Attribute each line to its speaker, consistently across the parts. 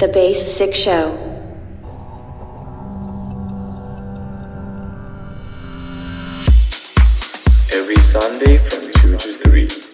Speaker 1: The Bass Sick Show.
Speaker 2: Every Sunday from 2 to 3.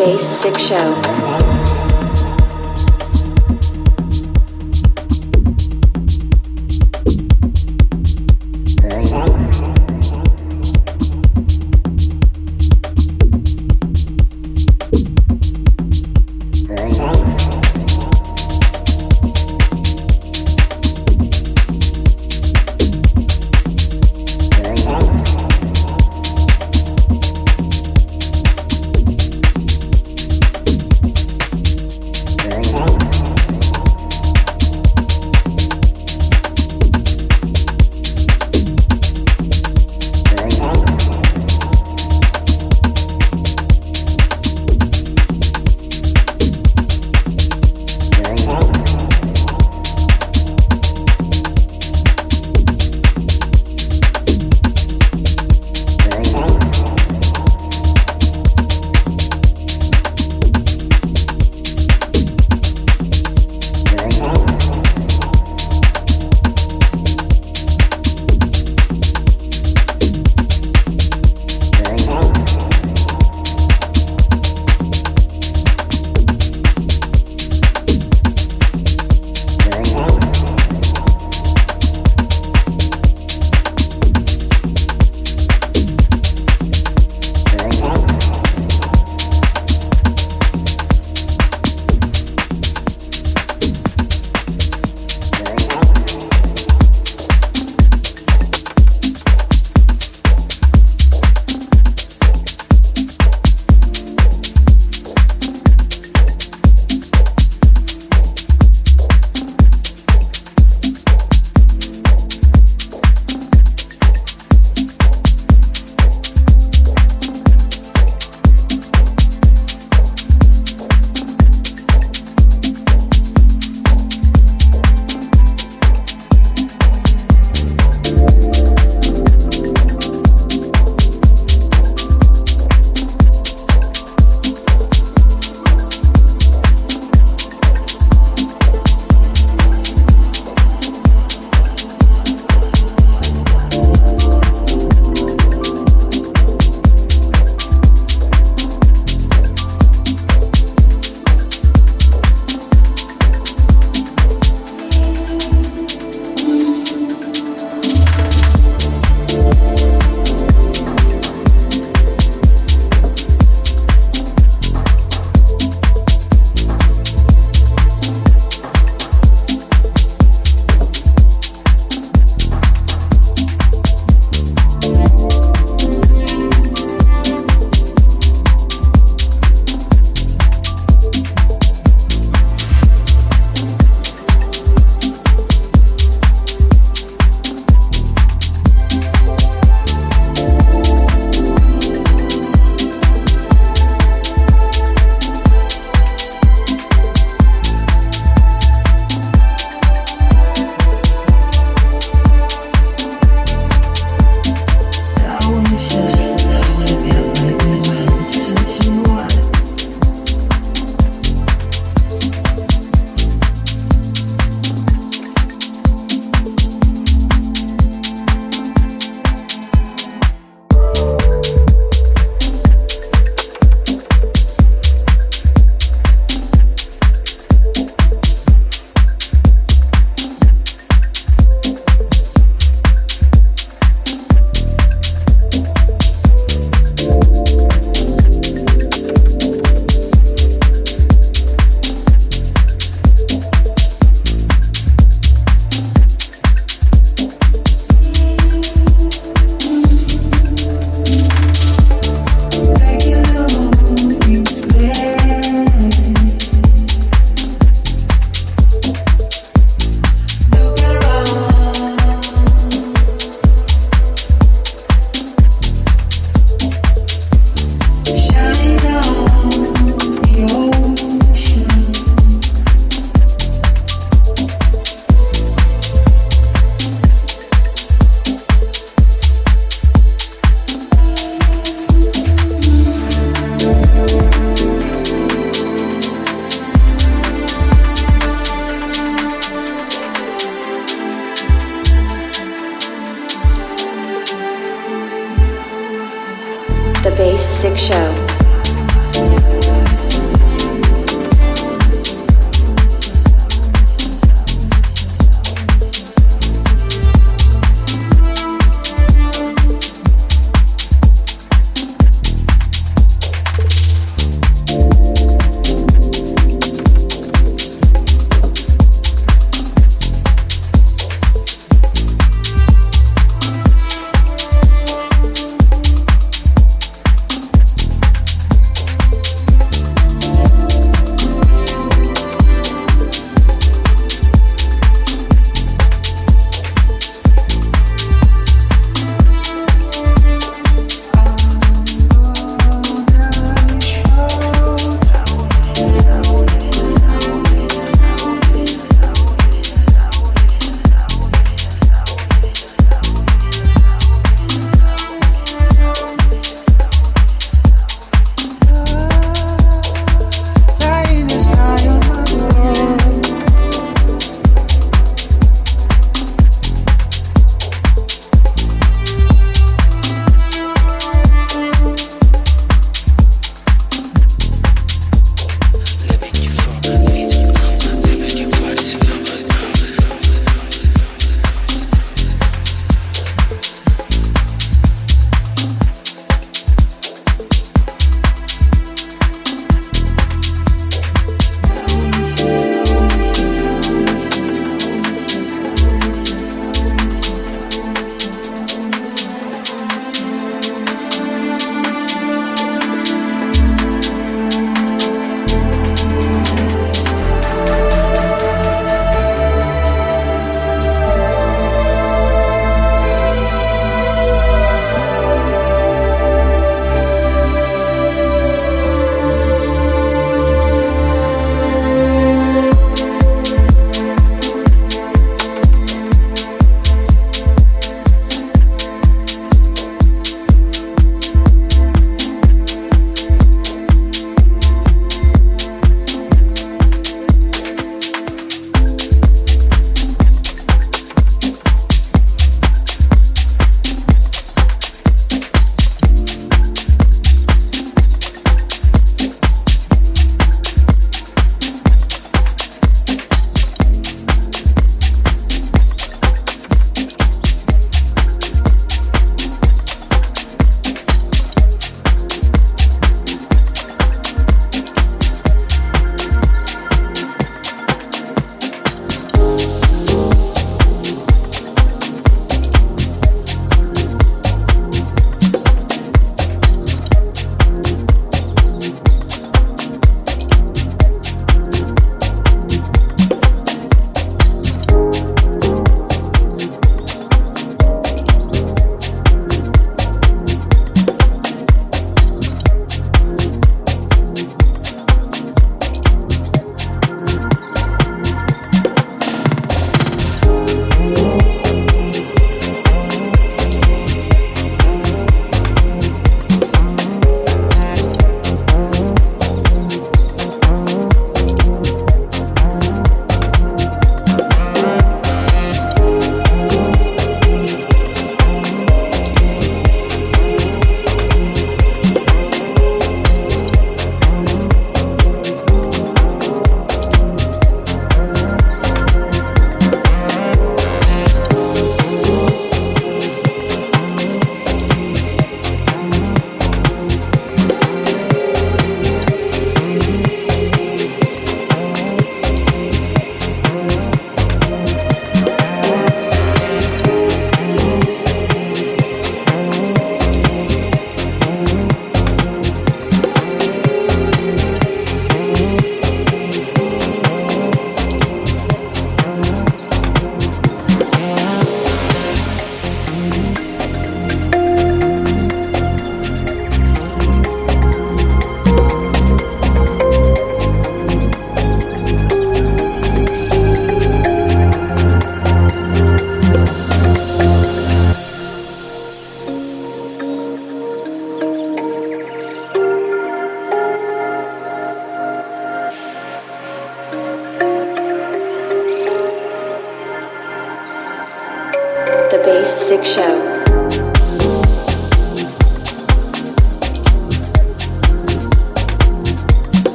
Speaker 1: Bass Sick Show.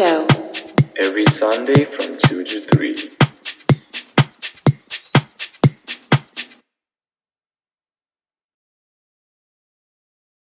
Speaker 1: Show.
Speaker 3: Every Sunday from 2 to 3.